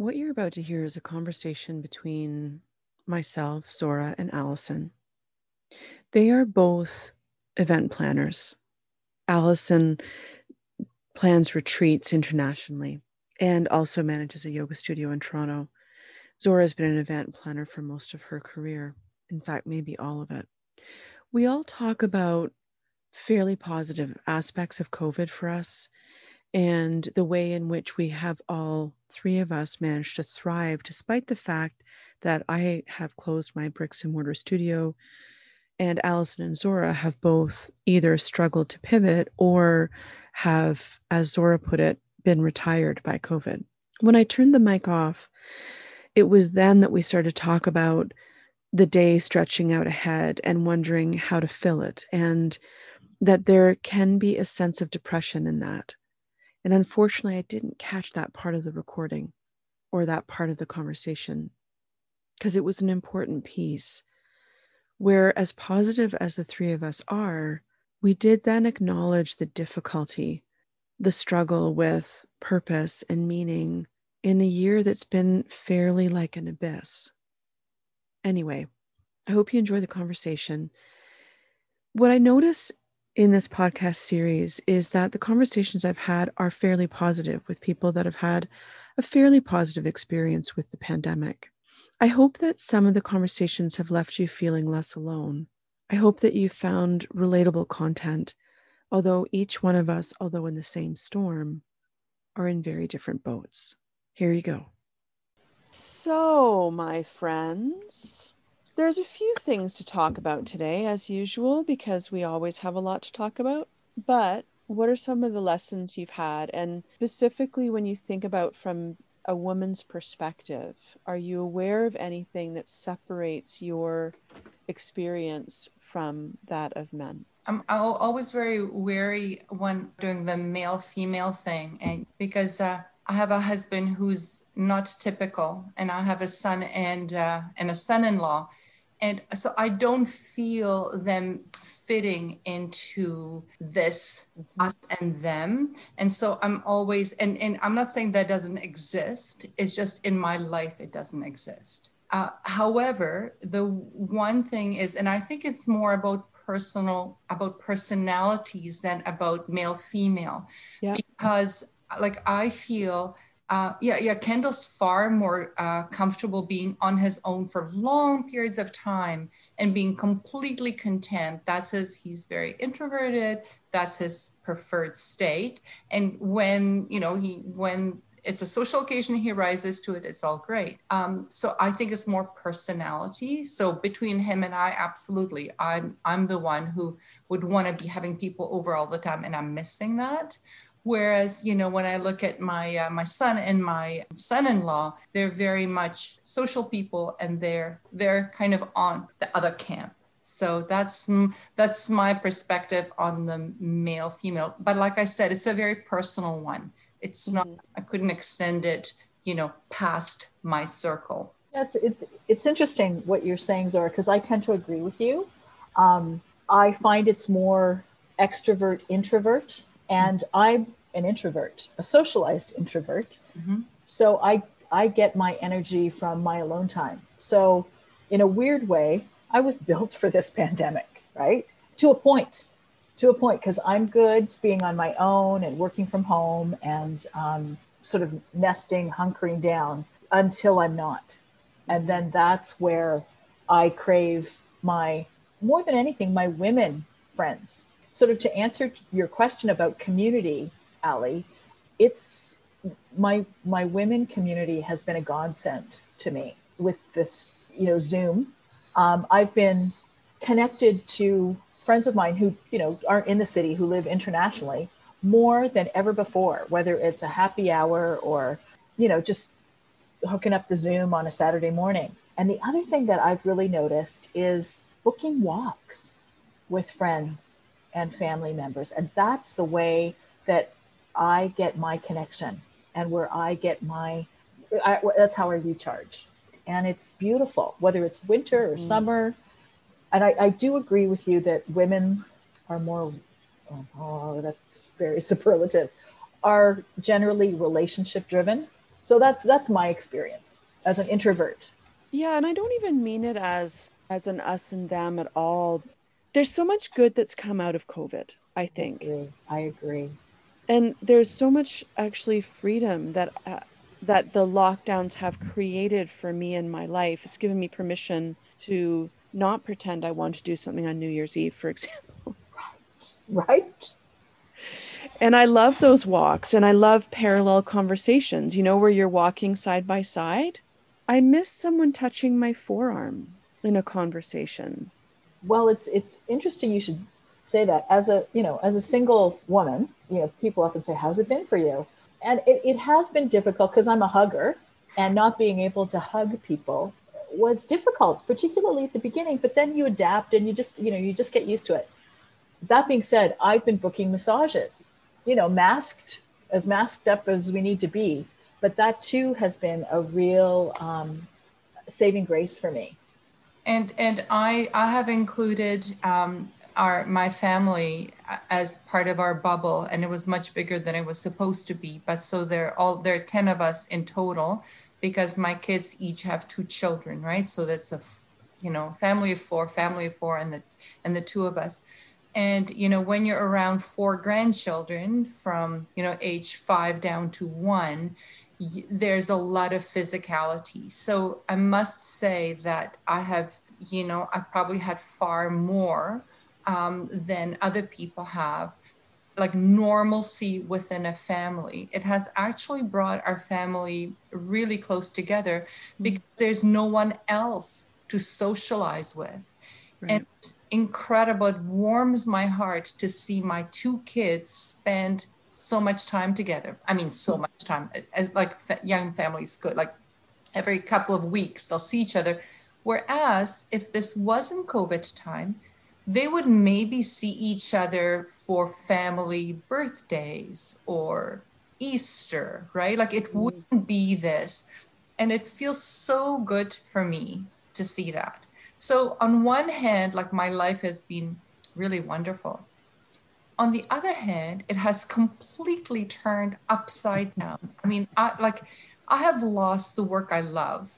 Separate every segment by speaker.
Speaker 1: What you're about to hear is a conversation between myself, Zora, and Allison. They are both event planners. Allison plans retreats internationally and also manages a yoga studio in Toronto. Zora has been an event planner for most of her career, in fact, maybe all of it. We all talk about fairly positive aspects of COVID for us and the way in which we have all three of us managed to thrive despite the fact that I have closed my bricks and mortar studio and Allison and Zora have both either struggled to pivot or have, as Zora put it, been retired by COVID. When I turned the mic off, it was then that we started to talk about the day stretching out ahead and wondering how to fill it, and that there can be a sense of depression in that. And unfortunately, I didn't catch that part of the recording or that part of the conversation because it was an important piece. Where, as positive as the three of us are, we did then acknowledge the difficulty, the struggle with purpose and meaning in a year that's been fairly like an abyss. Anyway, I hope you enjoy the conversation. What I notice in this podcast series is that the conversations I've had are fairly positive with people that have had a fairly positive experience with the pandemic. I hope that some of the conversations have left you feeling less alone. I hope that you found relatable content, although each one of us, although in the same storm, are in very different boats. Here you go. So, my friends, there's a few things to talk about today, as usual, because we always have a lot to talk about. But what are some of the lessons you've had? And specifically, when you think about from a woman's perspective, are you aware of anything that separates your experience from that of men?
Speaker 2: I'm always very wary when doing the male female thing, and because uh, I have a husband who's not typical, and I have a son and uh, and a son-in-law, and so I don't feel them fitting into this us and them. And so I'm always and and I'm not saying that doesn't exist. It's just in my life it doesn't exist. Uh, however, the one thing is, and I think it's more about personal about personalities than about male female, yeah. because like I feel, uh, yeah, yeah, Kendall's far more uh, comfortable being on his own for long periods of time and being completely content. That's his. He's very introverted. That's his preferred state. And when you know he when it's a social occasion he rises to it it's all great um, so i think it's more personality so between him and i absolutely i'm i'm the one who would want to be having people over all the time and i'm missing that Whereas, you know, when I look at my uh, my son and my son-in-law, they're very much social people, and they're they're kind of on the other camp. So that's that's my perspective on the male female. But like I said, it's a very personal one. It's mm-hmm. not. I couldn't extend it, you know, past my circle.
Speaker 3: Yeah, it's it's it's interesting what you're saying, Zora, because I tend to agree with you. Um, I find it's more extrovert introvert and I'm an introvert, a socialized introvert. Mm-hmm. So I I get my energy from my alone time. So in a weird way, I was built for this pandemic, right? To a point, to a point, because I'm good being on my own and working from home and um, sort of nesting, hunkering down until I'm not. And then that's where I crave my, more than anything, my women friends sort of to answer your question about community, Ali, it's my my women community has been a godsend to me with this, you know, Zoom. Um, I've been connected to friends of mine who, you know, aren't in the city who live internationally more than ever before, whether it's a happy hour or, you know, just hooking up the Zoom on a Saturday morning. And the other thing that I've really noticed is booking walks with friends and family members. And that's the way that I get my connection and where I get my, I, that's how I recharge. And it's beautiful, whether it's winter or mm-hmm. summer. And I, I do agree with you that women are more, oh, that's very superlative, are generally relationship driven. So that's that's my experience as an introvert.
Speaker 1: Yeah, and I don't even mean it as as an us and them at all. There's so much good that's come out of COVID, I think.
Speaker 3: I agree. I agree.
Speaker 1: And there's so much actually freedom that uh, that the lockdowns have created for me in my life. It's given me permission to not pretend I want to do something on New Year's Eve, for example.
Speaker 3: Right. Right.
Speaker 1: And I love those walks and I love parallel conversations, you know, where you're walking side by side. I miss someone touching my forearm in a conversation.
Speaker 3: Well, it's it's interesting you should say that. As a, you know, as a single woman, you know, people often say, How's it been for you? And it, it has been difficult because I'm a hugger and not being able to hug people was difficult, particularly at the beginning, but then you adapt and you just, you know, you just get used to it. That being said, I've been booking massages you know, masked as masked up as we need to be. But that too has been a real um, saving grace for me.
Speaker 2: And and I I have included um, our my family as part of our bubble, and it was much bigger than it was supposed to be. But so there all there are ten of us in total, because my kids each have two children, right? So that's a you know family of four, family of four, and the and the two of us and you know when you're around four grandchildren from you know age five down to one there's a lot of physicality so i must say that i have you know i probably had far more um, than other people have like normalcy within a family it has actually brought our family really close together mm-hmm. because there's no one else to socialize with right. and incredible. It warms my heart to see my two kids spend so much time together. I mean, so much time as like young families could, like every couple of weeks they'll see each other. Whereas if this wasn't COVID time, they would maybe see each other for family birthdays or Easter, right? Like it mm. wouldn't be this. And it feels so good for me to see that. So, on one hand, like my life has been really wonderful. On the other hand, it has completely turned upside down. I mean, I like I have lost the work I love.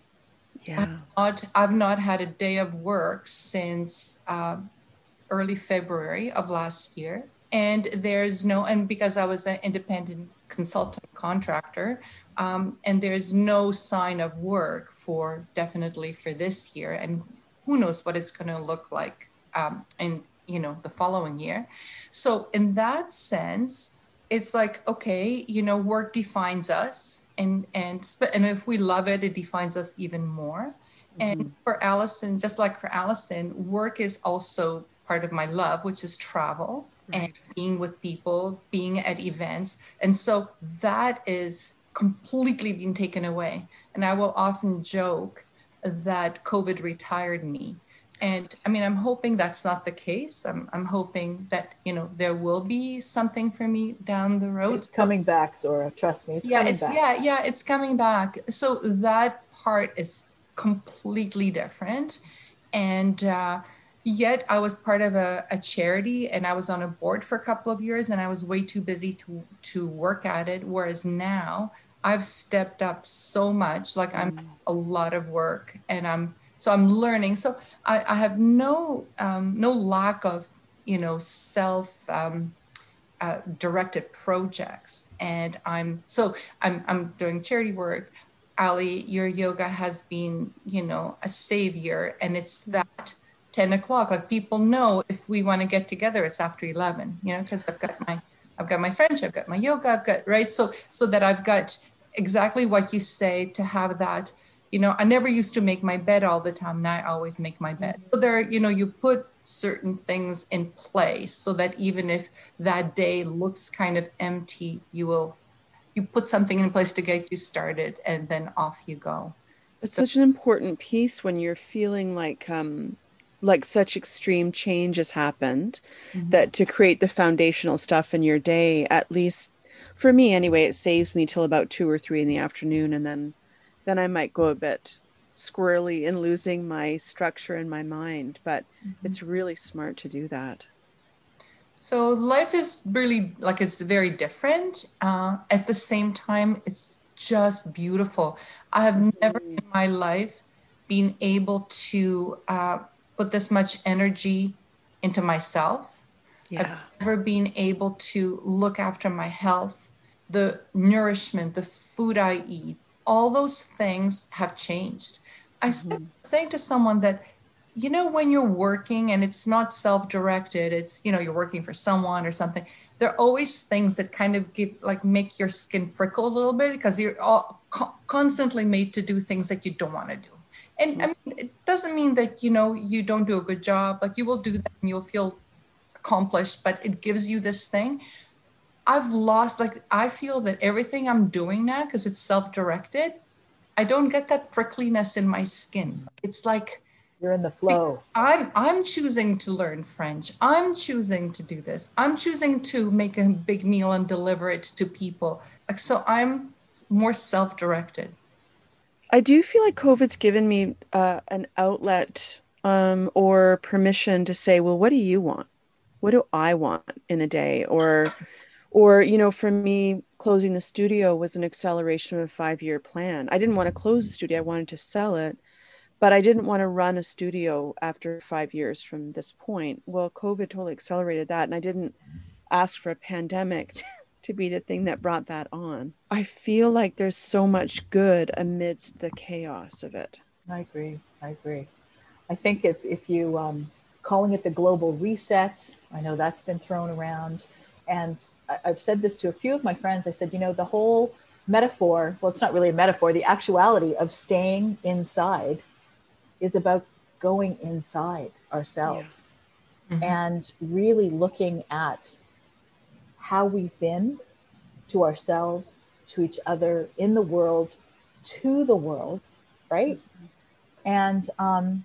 Speaker 1: Yeah.
Speaker 2: I've not, I've not had a day of work since uh, early February of last year. And there's no, and because I was an independent consultant contractor, um, and there's no sign of work for definitely for this year. And who knows what it's going to look like um, in you know the following year so in that sense it's like okay you know work defines us and and and if we love it it defines us even more mm-hmm. and for allison just like for allison work is also part of my love which is travel right. and being with people being at events and so that is completely being taken away and i will often joke that COVID retired me. And I mean, I'm hoping that's not the case. I'm, I'm hoping that, you know, there will be something for me down the road.
Speaker 3: It's coming back, Zora. Trust me.
Speaker 2: It's yeah, it's, back. yeah, yeah, it's coming back. So that part is completely different. And, uh, yet I was part of a, a, charity and I was on a board for a couple of years and I was way too busy to to work at it. Whereas now I've stepped up so much. Like I'm mm. a lot of work, and I'm so I'm learning. So I, I have no um, no lack of you know self um, uh, directed projects, and I'm so I'm I'm doing charity work. Ali, your yoga has been you know a savior, and it's that. 10 o'clock like people know if we want to get together it's after 11 you know because i've got my I've got my French, I've got my yoga, I've got right. So so that I've got exactly what you say to have that. You know i never used to make my bed all the time now i always make my bed. So there you know you put certain things in place so that even if that day looks kind of empty you will you put something in place to get you started and then off you go.
Speaker 1: It's so, such an important piece when you're feeling like um like such extreme change has happened mm-hmm. that to create the foundational stuff in your day at least for me anyway, it saves me till about two or three in the afternoon, and then then I might go a bit squirrely in losing my structure in my mind. But mm-hmm. it's really smart to do that.
Speaker 2: So life is really like it's very different. Uh, at the same time, it's just beautiful. I have never in my life been able to uh, put this much energy into myself.
Speaker 1: Yeah.
Speaker 2: I've never been able to look after my health, the nourishment, the food I eat, all those things have changed. I mm-hmm. to someone that, you know, when you're working and it's not self-directed, it's you know you're working for someone or something. There are always things that kind of give like make your skin prickle a little bit because you're all co- constantly made to do things that you don't want to do. And I mean, it doesn't mean that you know you don't do a good job. Like you will do that and you'll feel accomplished, but it gives you this thing. I've lost like I feel that everything I'm doing now because it's self-directed, I don't get that prickliness in my skin. It's like
Speaker 3: you're in the flow.
Speaker 2: I'm I'm choosing to learn French. I'm choosing to do this. I'm choosing to make a big meal and deliver it to people. Like so I'm more self-directed.
Speaker 1: I do feel like COVID's given me uh, an outlet um, or permission to say, well, what do you want? What do I want in a day? Or or you know for me closing the studio was an acceleration of a five year plan. I didn't want to close the studio. I wanted to sell it but i didn't want to run a studio after five years from this point. Well covid totally accelerated that and i didn't ask for a pandemic to be the thing that brought that on. I feel like there's so much good amidst the chaos of it.
Speaker 3: I agree. I agree. I think if, if you um, calling it the global reset i know that's been thrown around and I've said this to a few of my friends. I said, you know, the whole metaphor, well, it's not really a metaphor, the actuality of staying inside is about going inside ourselves yeah. mm-hmm. and really looking at how we've been to ourselves, to each other, in the world, to the world, right? Mm-hmm. And um,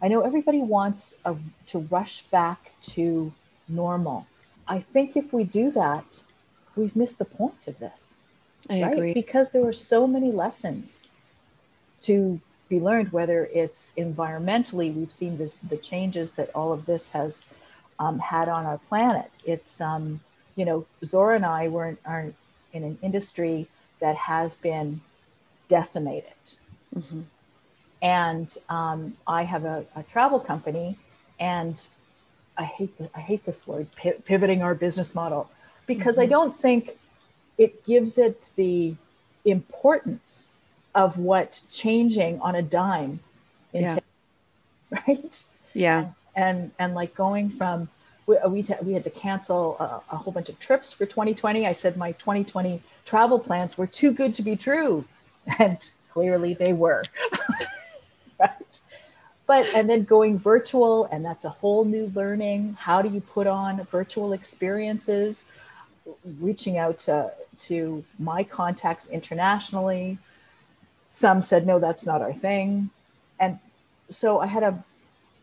Speaker 3: I know everybody wants a, to rush back to normal I think if we do that, we've missed the point of this.
Speaker 1: I right? agree.
Speaker 3: Because there are so many lessons to be learned, whether it's environmentally, we've seen this, the changes that all of this has um, had on our planet. It's, um, you know, Zora and I were in, are in an industry that has been decimated. Mm-hmm. And um, I have a, a travel company, and I hate the, I hate this word pivoting our business model because mm-hmm. I don't think it gives it the importance of what changing on a dime
Speaker 1: entails,
Speaker 3: yeah. right?
Speaker 1: Yeah.
Speaker 3: And, and, and like going from we we, we had to cancel a, a, whole bunch of trips for 2020. I said my 2020 travel plans were too good to be true, and clearly they were. but and then going virtual and that's a whole new learning. How do you put on virtual experiences? Reaching out to, to my contacts internationally. Some said no that's not our thing. And so i had a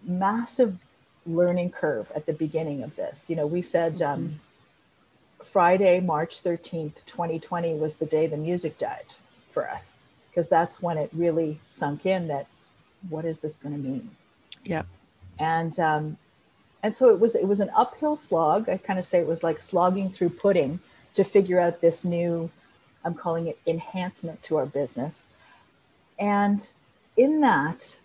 Speaker 3: massive learning curve at the beginning of this. You know we said um, mm-hmm. friday march 13th 2020 was the day the music died for us because that's when it really sunk in that what is this going to mean?
Speaker 1: Yeah.
Speaker 3: And um, and so it was it was an uphill slog. I kind of say it was like slogging through pudding to figure out this new, I'm calling it enhancement to our business. And in that,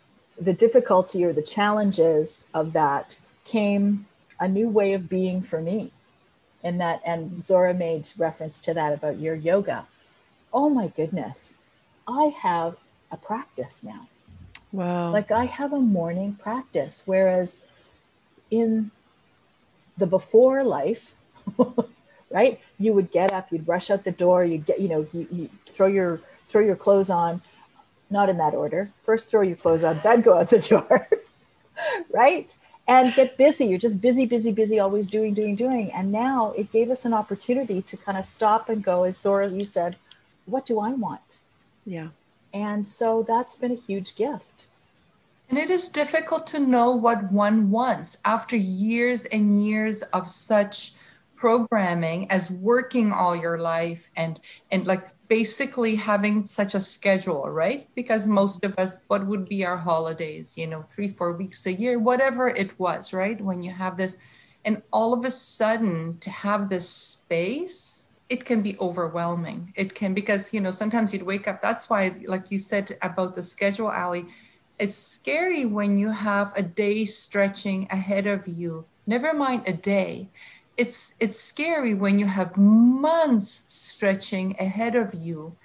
Speaker 3: the difficulty or the challenges of that came a new way of being for me. And that, and Zora made reference to that about your yoga. Oh my goodness, I have a practice now.
Speaker 1: Wow.
Speaker 3: Like I have a morning practice, whereas in the before life, right? You would get up, you'd rush out the door, you'd get, you know, you, you throw your throw your clothes on, not in that order. First throw your clothes on, then go out the door. right? And get busy. You're just busy, busy, busy, always doing, doing, doing. And now it gave us an opportunity to kind of stop and go, as Zora, you said, what do I want?
Speaker 1: Yeah.
Speaker 3: And so that's been a huge gift.
Speaker 2: And it is difficult to know what one wants after years and years of such programming as working all your life and and like basically having such a schedule, right? Because most of us, what would be our holidays, you know, three, four weeks a year, whatever it was, right? When you have this, and all of a sudden to have this space it can be overwhelming. It can because you know sometimes you'd wake up. That's why, like you said about the schedule, Ali, it's scary when you have a day stretching ahead of you. Never mind a day. It's it's scary when you have months stretching ahead of you.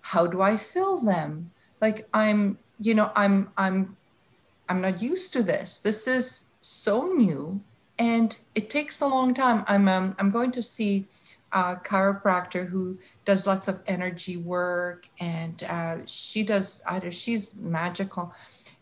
Speaker 2: How do I fill them? Like I'm, you know, I'm I'm I'm not used to this. This is so new and it takes a long time. I'm um, I'm going to see a chiropractor who does lots of energy work, and uh, she does either she's magical.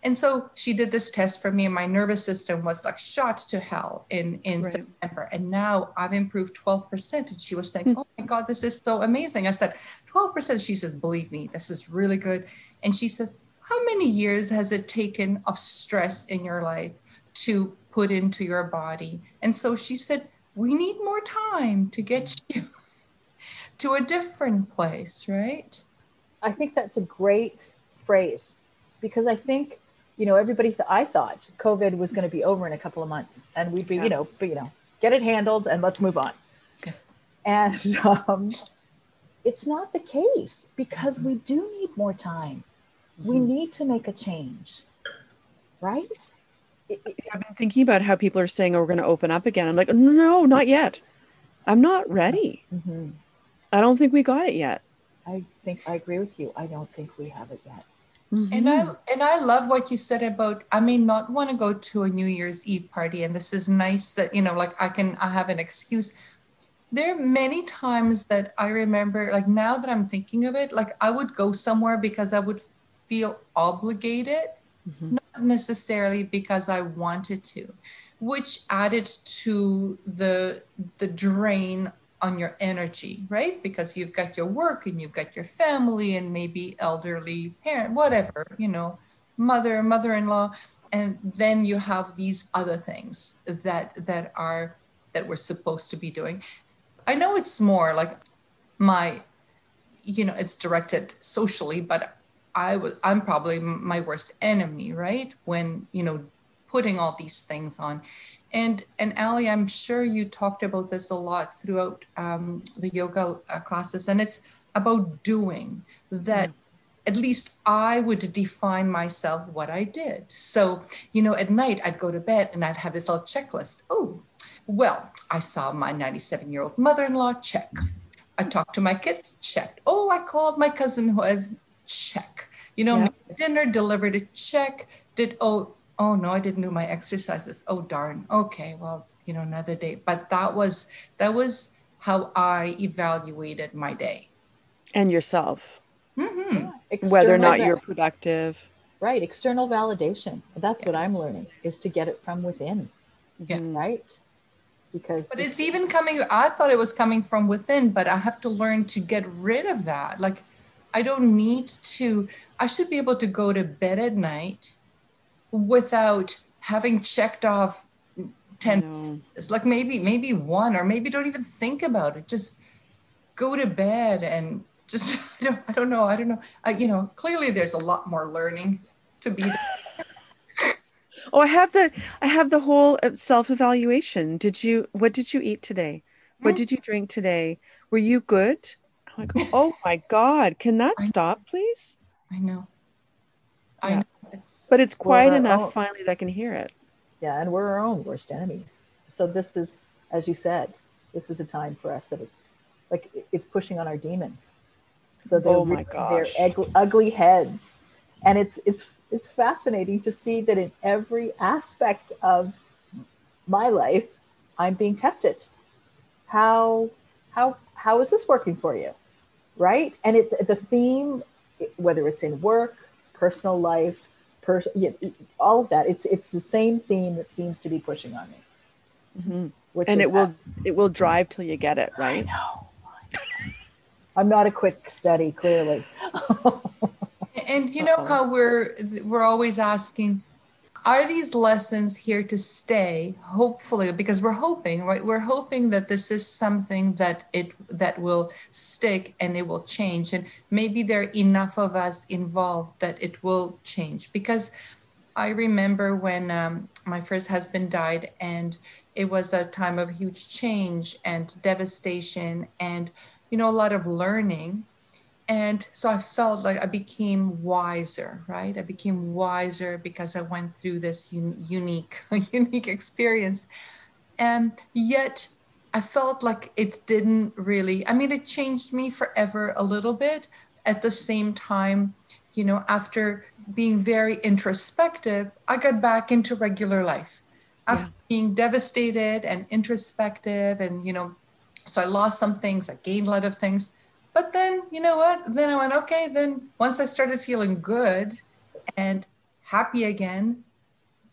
Speaker 2: And so she did this test for me, and my nervous system was like shot to hell in in right. September. And now I've improved 12%. And she was saying, hmm. Oh my God, this is so amazing. I said, 12%. She says, Believe me, this is really good. And she says, How many years has it taken of stress in your life to put into your body? And so she said, we need more time to get you to a different place, right?
Speaker 3: I think that's a great phrase because I think, you know, everybody, th- I thought COVID was going to be over in a couple of months and we'd be, yeah. you know, but, you know, get it handled and let's move on. And um, it's not the case because we do need more time. Mm-hmm. We need to make a change, right?
Speaker 1: I've been thinking about how people are saying, "Oh, we're going to open up again." I'm like, "No, not yet. I'm not ready. Mm-hmm. I don't think we got it yet."
Speaker 3: I think I agree with you. I don't think we have it yet.
Speaker 2: Mm-hmm. And I and I love what you said about I may not want to go to a New Year's Eve party, and this is nice that you know, like I can I have an excuse. There are many times that I remember, like now that I'm thinking of it, like I would go somewhere because I would feel obligated mm-hmm. Necessarily because I wanted to, which added to the the drain on your energy, right? Because you've got your work and you've got your family and maybe elderly parent, whatever, you know, mother, mother-in-law, and then you have these other things that that are that we're supposed to be doing. I know it's more like my you know it's directed socially but I was I'm probably my worst enemy, right? When you know putting all these things on, and and Ali, I'm sure you talked about this a lot throughout um, the yoga uh, classes, and it's about doing that. Mm. At least I would define myself what I did. So, you know, at night I'd go to bed and I'd have this little checklist. Oh, well, I saw my 97 year old mother in law, check. I talked to my kids, checked. Oh, I called my cousin who has check. You know, yeah. dinner, delivered a check. Did oh oh no, I didn't do my exercises. Oh darn. Okay, well, you know, another day. But that was that was how I evaluated my day.
Speaker 1: And yourself. Mm-hmm. Yeah. Whether or not you're productive.
Speaker 3: Right. External validation. That's what I'm learning is to get it from within. Yeah. Right because
Speaker 2: but it's even coming i thought it was coming from within but i have to learn to get rid of that like I don't need to, I should be able to go to bed at night without having checked off 10 it's like maybe maybe one or maybe don't even think about it. Just go to bed and just i don't, I don't know i don't know. I, you know clearly there's a lot more learning to be
Speaker 1: oh i have the i have the whole uh, self-evaluation. Did you what did you eat today? What hmm? did you drink today? Were you good I go, oh my God, can that I stop, please?
Speaker 2: I know.
Speaker 1: I yeah. know. It's, but it's quiet enough own, finally that I can hear it.
Speaker 3: Yeah, and we're our own worst enemies. So this is, as you said, this is a time for us that it's like it's pushing on our demons. So they're, oh my they're ugly, ugly heads, and it's it's it's fascinating to see that in every aspect of my life, I'm being tested. How how how is this working for you? Right? And it's the theme, whether it's in work, personal life, pers- you know, all of that. It's it's the same theme that seems to be pushing on me.
Speaker 1: Mm-hmm. Which and it will that. it will drive till you get it right.
Speaker 3: I know. I'm not a quick study, clearly.
Speaker 2: and you know how we're we're always asking are these lessons here to stay? Hopefully because we're hoping right? We're hoping that this is something that it that will stick and it will change. And maybe there are enough of us involved that it will change. Because i remember when um, my first husband died and it was a time of huge change and devastation and you know, a lot of learning. And so I felt like I became wiser, right? I became wiser because I went through this un- unique, unique experience. And yet I felt like it didn't really, I mean, it changed me forever a little bit. At the same time, you know, after being very introspective, I got back into regular life. After yeah. being devastated and introspective, and, you know, so I lost some things, I gained a lot of things. But then, you know what? Then I went, okay, then once I started feeling good and happy again,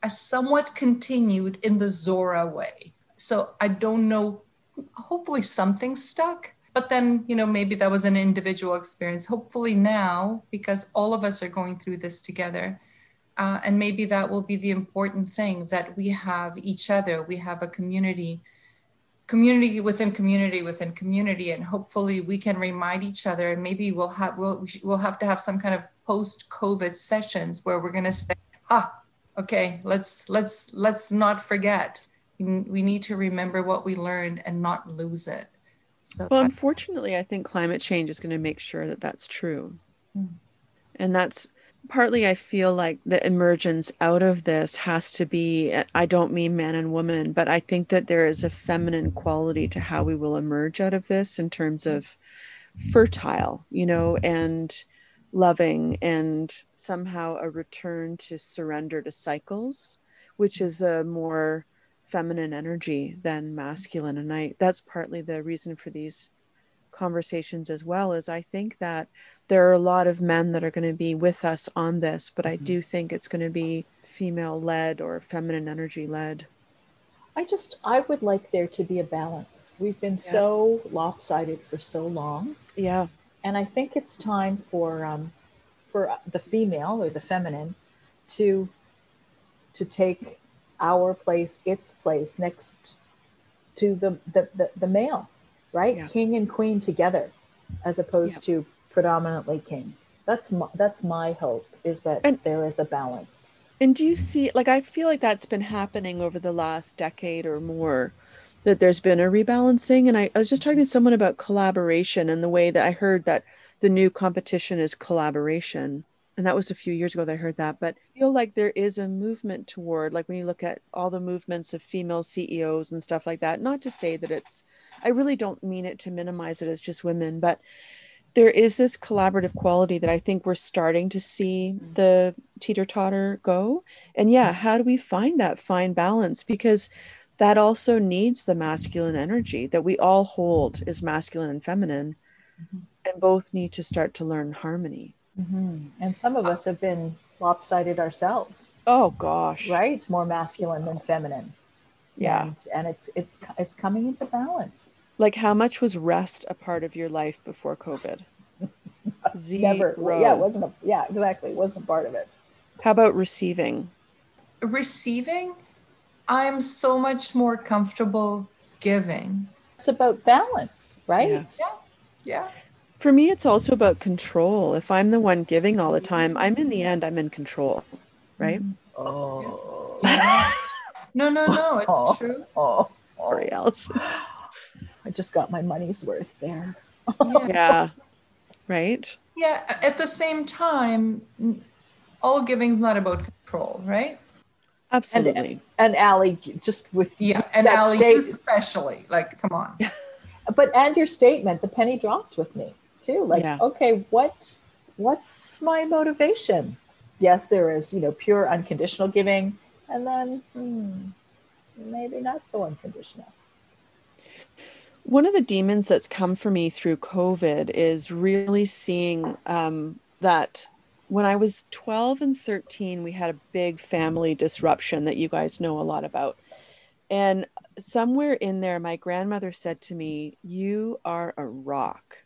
Speaker 2: I somewhat continued in the Zora way. So I don't know hopefully something stuck but then you know maybe that was an individual experience hopefully now because all of us are going through this together uh, and maybe that will be the important thing that we have each other we have a community community within community within community and hopefully we can remind each other and maybe we'll have we'll, we'll have to have some kind of post covid sessions where we're going to say ah okay let's let's let's not forget we need to remember what we learned and not lose it.
Speaker 1: So well, unfortunately, I think climate change is going to make sure that that's true. Mm. And that's partly I feel like the emergence out of this has to be I don't mean man and woman, but I think that there is a feminine quality to how we will emerge out of this in terms of fertile, you know, and loving and somehow a return to surrender to cycles, which is a more feminine energy than masculine. And i that's partly the reason for these conversations as well is i think that there are a lot of men that are going to be with us on this but i mm-hmm. do think it's going to be female led or feminine energy led
Speaker 3: i just i would like there to be a balance. We've been yeah. so lopsided for so long.
Speaker 1: Yeah.
Speaker 3: And i think it's time for um for the female or the feminine to to take our place, its place next to the the, the, the male, right? Yeah. King and queen together, as opposed yeah. to predominantly king. That's my, that's my hope is that and, there is a balance.
Speaker 1: And do you see like I feel like that's been happening over the last decade or more that there's been a rebalancing and I, I was just talking to mm-hmm. someone about collaboration and the way that I heard that the new competition is collaboration and that was a few years ago that I heard that, but I feel like there is a movement toward, like when you look at all the movements of female CEOs and stuff like that, not to say that it's, I really don't mean it to minimize it as just women, but there is this collaborative quality that I think we're starting to see the teeter totter go. And yeah, how do we find that fine balance? Because that also needs the masculine energy that we all hold is masculine and feminine, mm-hmm. and both need to start to learn harmony.
Speaker 3: Mm-hmm. And some of us have been lopsided ourselves.
Speaker 1: Oh gosh.
Speaker 3: Right? More masculine than feminine.
Speaker 1: Yeah.
Speaker 3: And, and it's it's it's coming into balance.
Speaker 1: Like how much was rest a part of your life before COVID?
Speaker 3: Zero. Never. Yeah, it wasn't a, yeah, exactly. It wasn't part of it.
Speaker 1: How about receiving?
Speaker 2: Receiving, I'm so much more comfortable giving.
Speaker 3: It's about balance, right?
Speaker 2: Yeah. Yeah. yeah.
Speaker 1: For me, it's also about control. If I'm the one giving all the time, I'm in the end, I'm in control, right? Mm-hmm.
Speaker 3: Oh.
Speaker 2: no, no, no, it's oh, true.
Speaker 3: Oh, oh, oh.
Speaker 1: Sorry, else.
Speaker 3: I just got my money's worth there.
Speaker 1: yeah. yeah. Right?
Speaker 2: Yeah. At the same time, all giving's not about control, right?
Speaker 1: Absolutely.
Speaker 3: And, and Allie, just with
Speaker 2: yeah, and Allie, state- especially, like, come on.
Speaker 3: but and your statement, the penny dropped with me too. Like, yeah. okay, what what's my motivation? Yes, there is, you know, pure unconditional giving, and then hmm, maybe not so unconditional.
Speaker 1: One of the demons that's come for me through COVID is really seeing um, that when I was 12 and 13, we had a big family disruption that you guys know a lot about. And somewhere in there, my grandmother said to me, You are a rock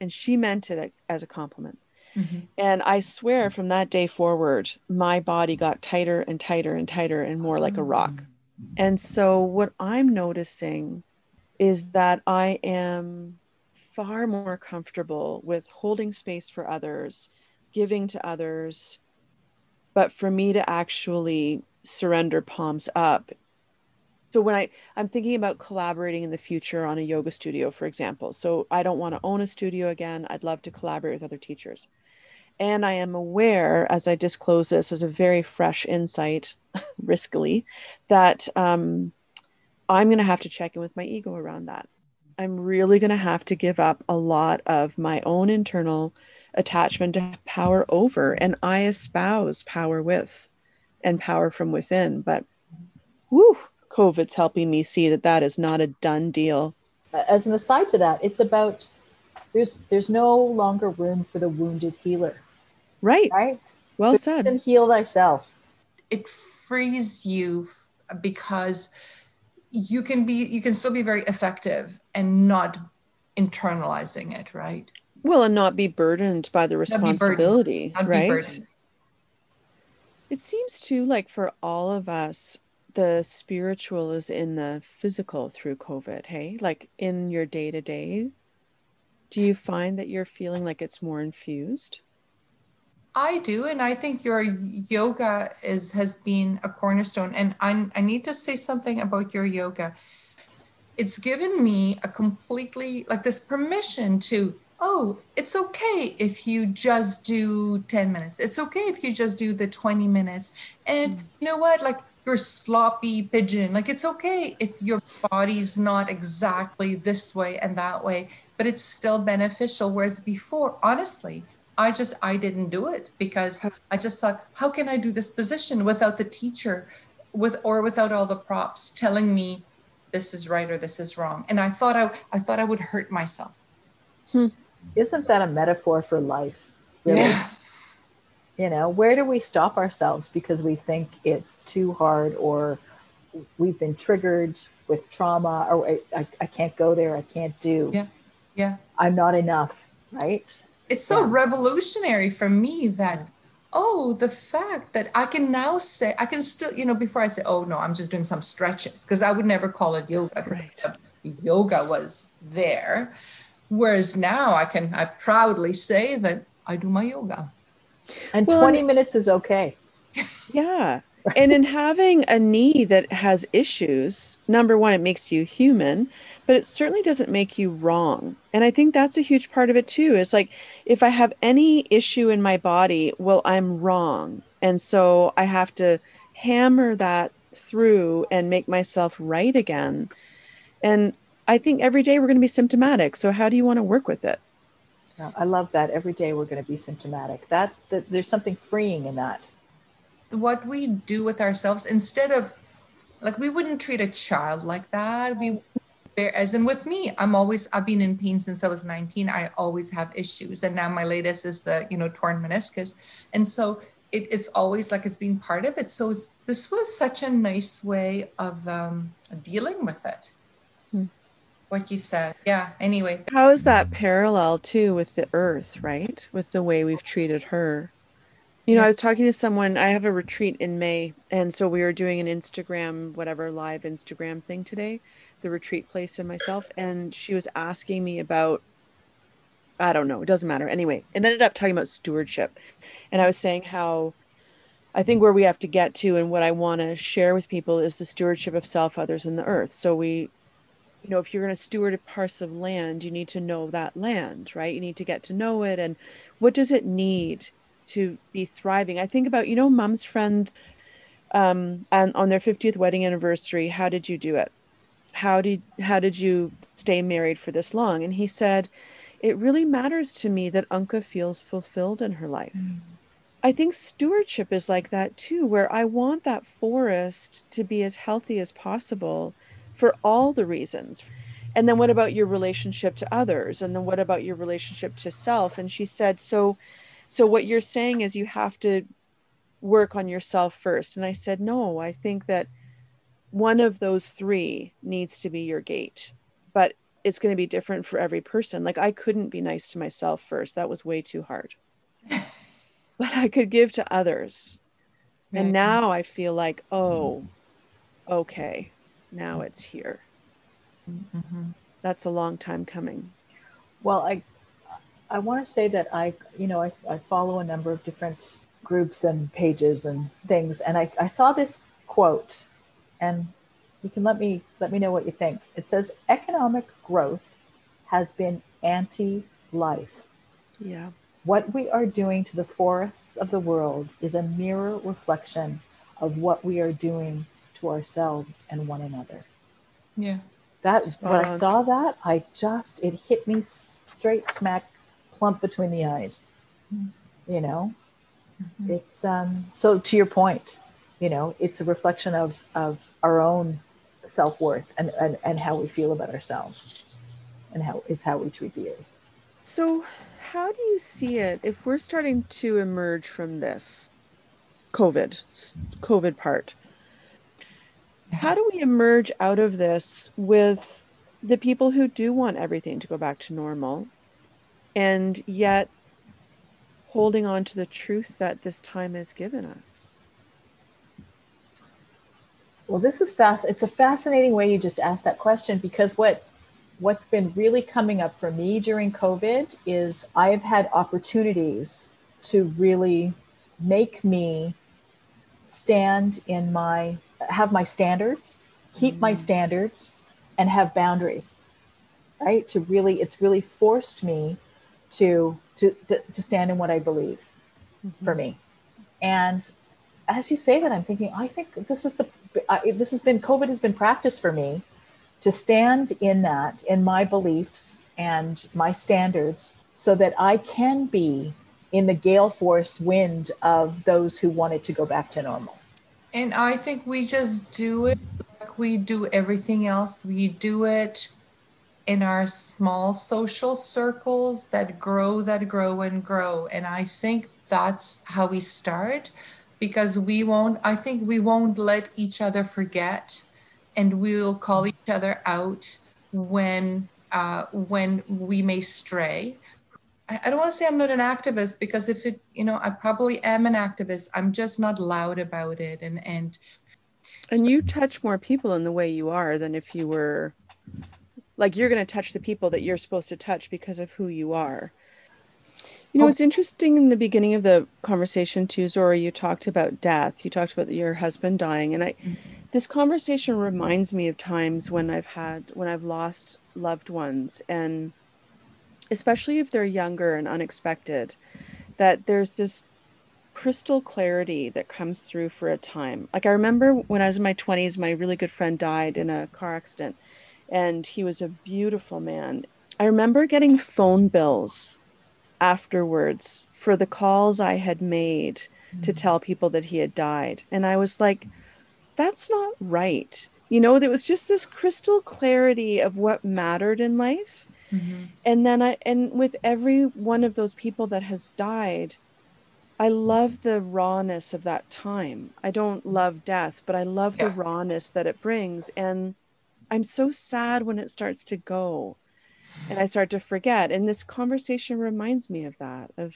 Speaker 1: and she meant it as a compliment. Mm-hmm. And I swear from that day forward, my body got tighter and tighter and tighter and more like a rock. And so, what I'm noticing is that I am far more comfortable with holding space for others, giving to others. But for me to actually surrender palms up So when I I'm thinking about collaborating in the future on a yoga studio, for example. So I don't want to own a studio again. I'd love to collaborate with other teachers. And I am aware, as I disclose this as a very fresh insight, riskily, that um, I'm going to have to check in with my ego around that. I'm really going to have to give up a lot of my own internal attachment to power over. And I espouse power with and power from within. But whew, COVID's helping me see that that is not a done deal.
Speaker 3: As an aside to that, it's about there's there's no longer room for the wounded healer.
Speaker 1: Right.
Speaker 3: Right.
Speaker 1: Well said.
Speaker 3: And heal thyself.
Speaker 2: It frees you because you can be you can still be very effective and not internalizing it, right?
Speaker 1: Well, and not be burdened by the responsibility,
Speaker 2: not
Speaker 1: right? It seems too like for all of us, the spiritual is in the physical through COVID, hey? Like in your day to day, do you find that you're feeling like it's more infused?
Speaker 2: I do, and I think your yoga is has been a cornerstone. And I, I need to say something about your yoga. It's given me a completely like this permission to oh, it's okay if you just do 10 minutes. It's okay if you just do the 20 minutes. And mm. you know what? Like you're sloppy pigeon. Like it's okay if your body's not exactly this way and that way, but it's still beneficial. Whereas before, honestly, I just I didn't do it because I just thought, how can I do this position without the teacher with or without all the props telling me this is right or this is wrong? And I thought I I thought I would hurt myself.
Speaker 3: Hmm. Isn't that a metaphor for life? Really? Yeah. You know, where do we stop ourselves because we think it's too hard or we've been triggered with trauma or I, I, I can't go there, I can't do.
Speaker 2: Yeah. Yeah.
Speaker 3: I'm not enough, right?
Speaker 2: It's so revolutionary for me that oh the fact that i can now say i can still you know before i say oh no i'm just doing some stretches because i would never call it yoga right. yoga was there whereas now i can i proudly say that i do my yoga
Speaker 3: and well, 20 minutes is okay.
Speaker 1: Yeah. And in having a knee that has issues, number one, it makes you human, but it certainly doesn't make you wrong. And I think that's a huge part of it too. Is like if I have any issue in my body, well, I'm wrong. And so I have to hammer that through and make myself right again. And I think every day we're going to be symptomatic. So how do you want to work with it?
Speaker 3: I love that. Every day we're going to be symptomatic. That, that there's something freeing in that.
Speaker 2: What we do with ourselves instead of like we wouldn't treat a child like that. We as in with me, I'm always I've been in pain since I was 19. I always have issues, and now my latest is the you know torn meniscus, and so it, it's always like it's been part of it. So this was such a nice way of um, dealing with it what you said. Yeah. Anyway.
Speaker 1: How is that parallel too with the earth, right? With the way we've treated her. You know. I was talking to someone, I have a retreat in May, and so we were doing an Instagram, whatever live Instagram thing today, the retreat place and myself, and she was asking me about I don't know, it doesn't matter. Anyway, it ended up talking about stewardship. And I was saying how I think where we have to get to and what I want to share with people is the stewardship of self, others, and the earth. So we you know, if you're going to steward a parcel of land, you need to know that land, right? You need to get to know it and what does it need to be thriving? I think about, you know, mom's friend um, and on their 50th wedding anniversary, how did you do it? How did how did you stay married for this long? And he said, it really matters to me that Anka feels fulfilled in her life. Mm. I think stewardship is like that too, where I want that forest to be as healthy as possible for all the reasons. And then what about your relationship to others? And then what about your relationship to self? And she said, so so what you're saying is you have to work on yourself first. And I said, no, I think that one of those three needs to be your gate. But it's going to be different for every person. Like I couldn't be nice to myself first. That was way too hard. but I could give to others. Right. And now I feel like, oh, okay now it's here. Mm-hmm. That's a long time coming.
Speaker 3: Well, I I want to say that I you know I, I follow a number of different groups and pages and things, and I, I saw this quote, and You can let me let me know what you think. It says economic growth has been anti-life.
Speaker 1: Yeah.
Speaker 3: What we are doing to the forests of the world is a mirror reflection of what we are doing to ourselves and one another.
Speaker 2: Yeah.
Speaker 3: That
Speaker 1: Spot
Speaker 3: when I saw that, I just it hit me straight smack plump between the eyes. You know,
Speaker 2: Mhm.
Speaker 3: it's um so to your point, you know, it's a reflection of of our own self worth and, and and how we feel about ourselves, and how is how we treat the earth.
Speaker 1: So, how do you see it if we're starting to emerge from this COVID, COVID part? How do we emerge out of this with the people who do want everything to go back to normal and yet holding on to the truth that this time has given us?
Speaker 3: Well, this is fast. It's a fascinating way you just asked that question because what what's been really coming up for me during COVID is I have had opportunities to really make me stand in my have my standards, keep my mm. standards, and have boundaries. Right? To really, it's really forced me to to to, to stand in what I believe for mm-hmm. me. And as you say that, I'm thinking, I think this is the, I, this has been, COVID has been practice for me to stand in that, in my beliefs and my standards, so that I can be in the gale force wind of those who wanted to go back to normal.
Speaker 2: And I think we just do it like we do everything else. We do it in our small social circles that grow, that grow and grow. And I think that's how we start because we won't, I think we won't let each other forget and we'll call each other out when uh, when we may stray. I, I don't want to say I'm not an activist because if it, you know, I probably am an activist. I'm just not loud about it. And and
Speaker 1: And you touch more people in the way you are than if you were like you're going to touch the people that you're supposed to touch because of who you are. You know,
Speaker 3: Oh.
Speaker 1: it's interesting in the beginning of the conversation too, Zora, you talked about death. You talked about your husband dying. And I mm-hmm. this conversation reminds me of times when I've had when I've lost loved ones and especially if they're younger and unexpected, that there's this crystal clarity that comes through for a time. Like I remember when I was in my 20s, my really good friend died in a car accident, and he was a beautiful man. I remember getting phone bills afterwards for the calls I had made to hmm. tell people that he had died. And I was like, that's not right. You know, there was just this crystal clarity of what mattered in life. Mm-hmm. And then i and with every one of those people that has died i love the rawness of that time. I don't hmm. love death but i love the rawness that it brings. And i'm so sad when it starts to go and i start to forget and this conversation reminds me of that of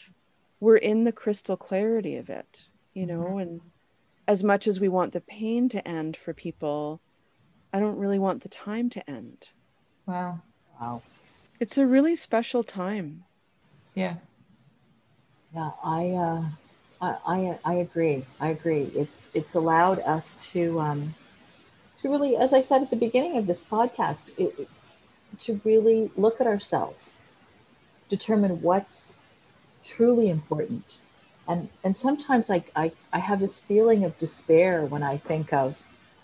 Speaker 1: we're in the crystal clarity of it you know and as much as we want the pain to end for people i don't really want the time to end
Speaker 2: wow,
Speaker 3: Wow.
Speaker 1: it's a really special time
Speaker 2: yeah,
Speaker 3: Yeah, I, uh, I, I, I agree. I agree. It's it's allowed us to um, to really, as I said at the beginning of this podcast, it, it- to really look at ourselves, determine what's truly important, and and sometimes I, I I have this feeling of despair when I think of,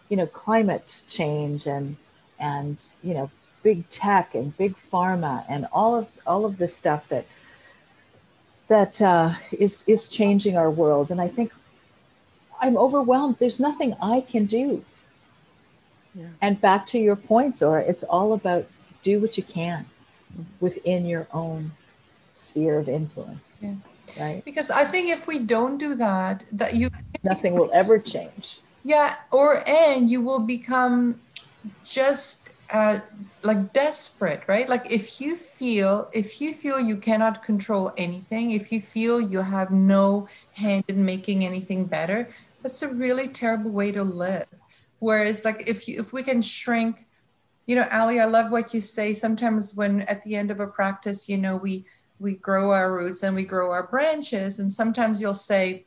Speaker 3: you know, climate change and and you know big tech and big pharma and all of all of this stuff that that uh, is is changing our world. And I think I'm overwhelmed. There's nothing I can do.
Speaker 1: Yeah.
Speaker 3: And back to your point, Zora, it's all about do what you can within your own sphere of influence.
Speaker 2: Yeah.
Speaker 3: Right?
Speaker 2: because I think if we don't do that, that you
Speaker 3: Nothing will ever change.
Speaker 2: Yeah, or and you will become just uh, like desperate, right? Like if you feel if you feel you cannot control anything, if you feel you have no hand in making anything better, that's a really terrible way to live. Whereas, like if you if we can shrink, you know, Ali, I love what you say. Sometimes when at the end of a practice, you know, we we grow our roots and we grow our branches, and sometimes you'll say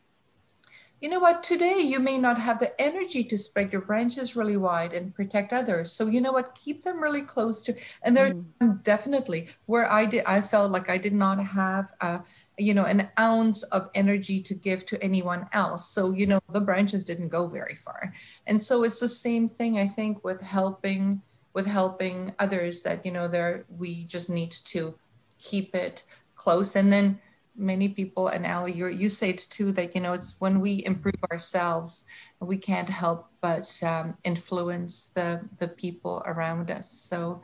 Speaker 2: you know what, today you may not have the energy to spread your branches really wide and protect others. So, you know what, keep them really close to, and there mm. definitely where I did, I felt like I did not have, a, you know, an ounce of energy to give to anyone else. So, you know, the branches didn't go very far. And so it's the same thing, I think, with helping, with helping others that, you know, there, we just need to keep it close. And then, many people and Ali, you say it too that you know it's when we improve ourselves, we can't help but um, influence the the people around us. So,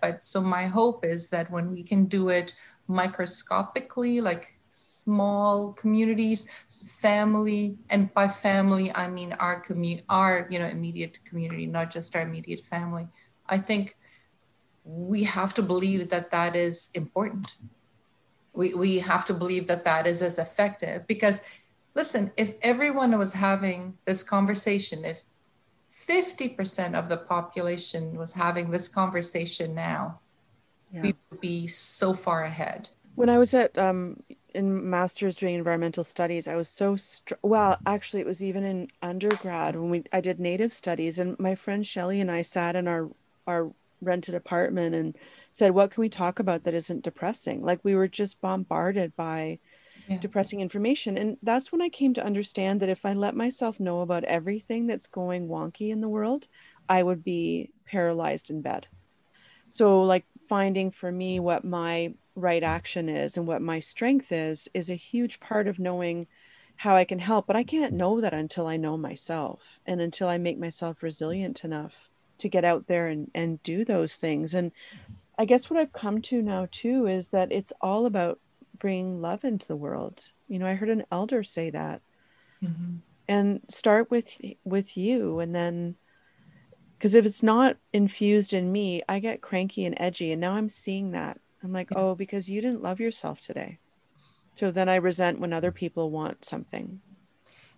Speaker 2: but so my hope is that when we can do it microscopically, like small communities, family, and by family I mean our community, our you know immediate community, not just our immediate family. I think we have to believe that that is important we, we have to believe that that is as effective because listen if everyone was having this conversation if 50% of the population was having this conversation now yeah. we would be so far ahead
Speaker 1: when i was at um, in master's doing environmental studies i was so str- well actually it was even in undergrad when we i did native studies and my friend shelly and i sat in our our rented apartment and said, What can we talk about that isn't depressing? Like we were just bombarded by yeah. depressing information. And that's when I came to understand that if I let myself know about everything that's going wonky in the world, I would be paralyzed in bed. So, like, finding for me what my right action is and what my strength is, is a huge part of knowing how I can help. But I can't know that until I know myself and until I make myself resilient enough to get out there and, and do those things. And I guess what I've come to now too is that it's all about bringing love into the world. You know, I heard an elder say that. Mm-hmm. And start with with you and then because if it's not infused in me, I get cranky and edgy and now I'm seeing that. I'm like, "Oh, because you didn't love yourself today." So then I resent when other people want something.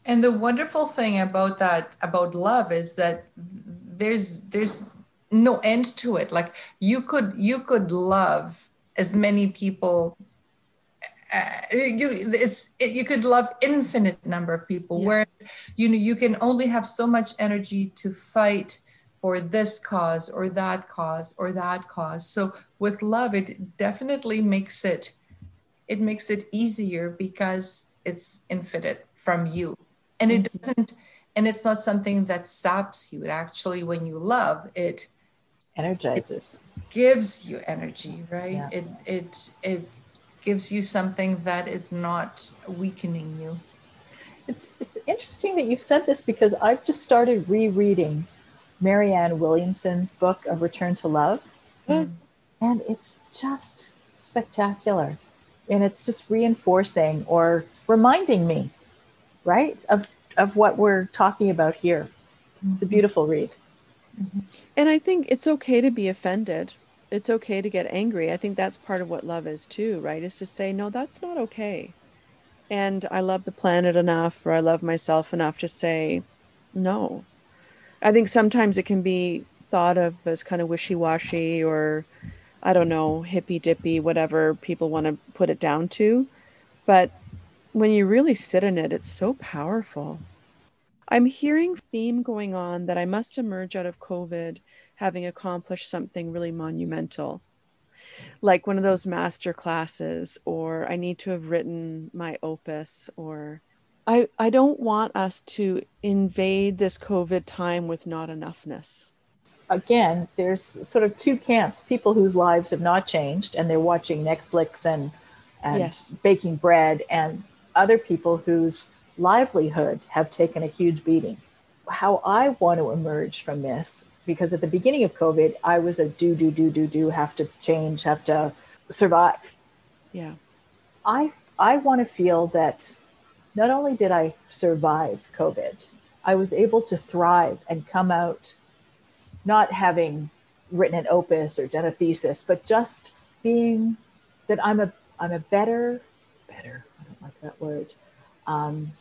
Speaker 2: And the wonderful thing about that about love is that there's there's no end to it like you could you could love as many people uh, you it's it, you could love infinite number of people yeah. whereas you know you can only have so much energy to fight for this cause or that cause or that cause. So with love it definitely makes it it makes it easier because it's infinite from you. And it doesn't and it's not something that saps you. It actually when you love it
Speaker 3: energizes.
Speaker 2: it gives you energy right? Yeah. it it it gives you something that is not weakening you.
Speaker 3: It's it's interesting that you've said this because i've just started rereading marianne williamson's book of return to love mm. and it's just spectacular and it's just reinforcing or reminding me right of of what we're talking about here it's a mm-hmm. beautiful read
Speaker 1: Mm-hmm. And I think it's okay to be offended. It's okay to get angry. I think that's part of what love is too, right? Is to say, no, that's not okay. And I love the planet enough or I love myself enough to say, no. I think sometimes it can be thought of as kind of wishy washy or, I don't know, hippy dippy, whatever people want to put it down to. But when you really sit in it, it's so powerful. I'm hearing theme going on that I must emerge out of COVID having accomplished something really monumental. Like one of those master classes, or I need to have written my opus, or I, I don't want us to invade this COVID time with not enoughness.
Speaker 3: Again, there's sort of two camps people whose lives have not changed and they're watching Netflix and, and yes. baking bread, and other people whose livelihood have taken a huge beating. How I want to emerge from this, because at the beginning of COVID, I was a do, do, do, do, do, have to change, have to survive.
Speaker 1: Yeah.
Speaker 3: I, I want to feel that not only did I survive COVID, I was able to thrive and come out not having written an opus or done a thesis, but just being that I'm a I'm a better, better, I don't like that word, um,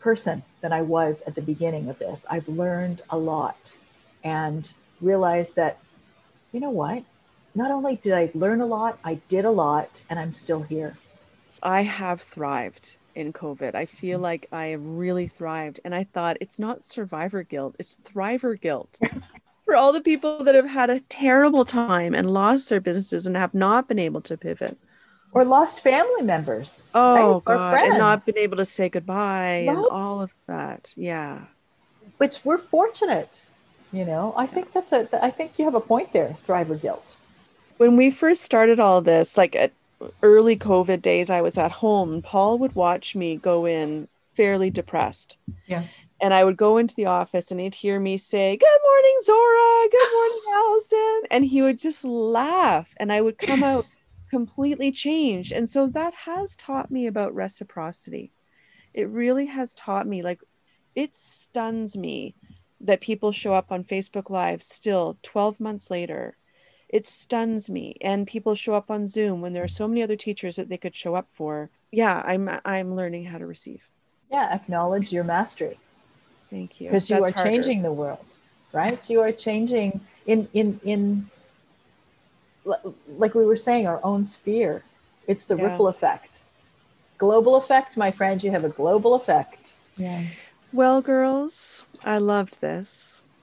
Speaker 3: person than I was at the beginning of this. I've learned a lot and realized that, you know what? Not only did I learn a lot, I did a lot, and I'm still here.
Speaker 1: I have thrived. In COVID. I feel mm-hmm. like I have really thrived. And I thought it's not survivor guilt, it's thriver guilt. For all the people that have had a terrible time and lost their businesses and have not been able to pivot.
Speaker 3: Or lost family members.
Speaker 1: Oh,
Speaker 3: right?
Speaker 1: God. And not been able to say goodbye and all of that. Yeah.
Speaker 3: Which we're fortunate. You know, I think that's a, I think you have a point there, thriver guilt.
Speaker 1: when we first started all this, like at early COVID days, I was at home and Paul would watch me go in fairly depressed.
Speaker 2: Yeah.
Speaker 1: And I would go into the office and he'd hear me say, Good morning, Zora. Good morning, Allison. And he would just laugh and I would come out completely changed. And so that has taught me about reciprocity. It really has taught me, like, it stuns me that people show up on Facebook Live still 12 months later it stuns me and people show up on zoom when there are so many other teachers that they could show up for yeah i'm i'm learning how to receive
Speaker 3: Yeah, acknowledge your mastery
Speaker 1: thank you
Speaker 3: because you
Speaker 1: That's
Speaker 3: are
Speaker 1: harder.
Speaker 3: changing the world, right? You are changing in in in like we were saying, our own sphere. It's the
Speaker 1: Yeah.
Speaker 3: ripple effect. Global effect, my friend. You have a global effect.
Speaker 2: Yeah.
Speaker 1: well girls i loved this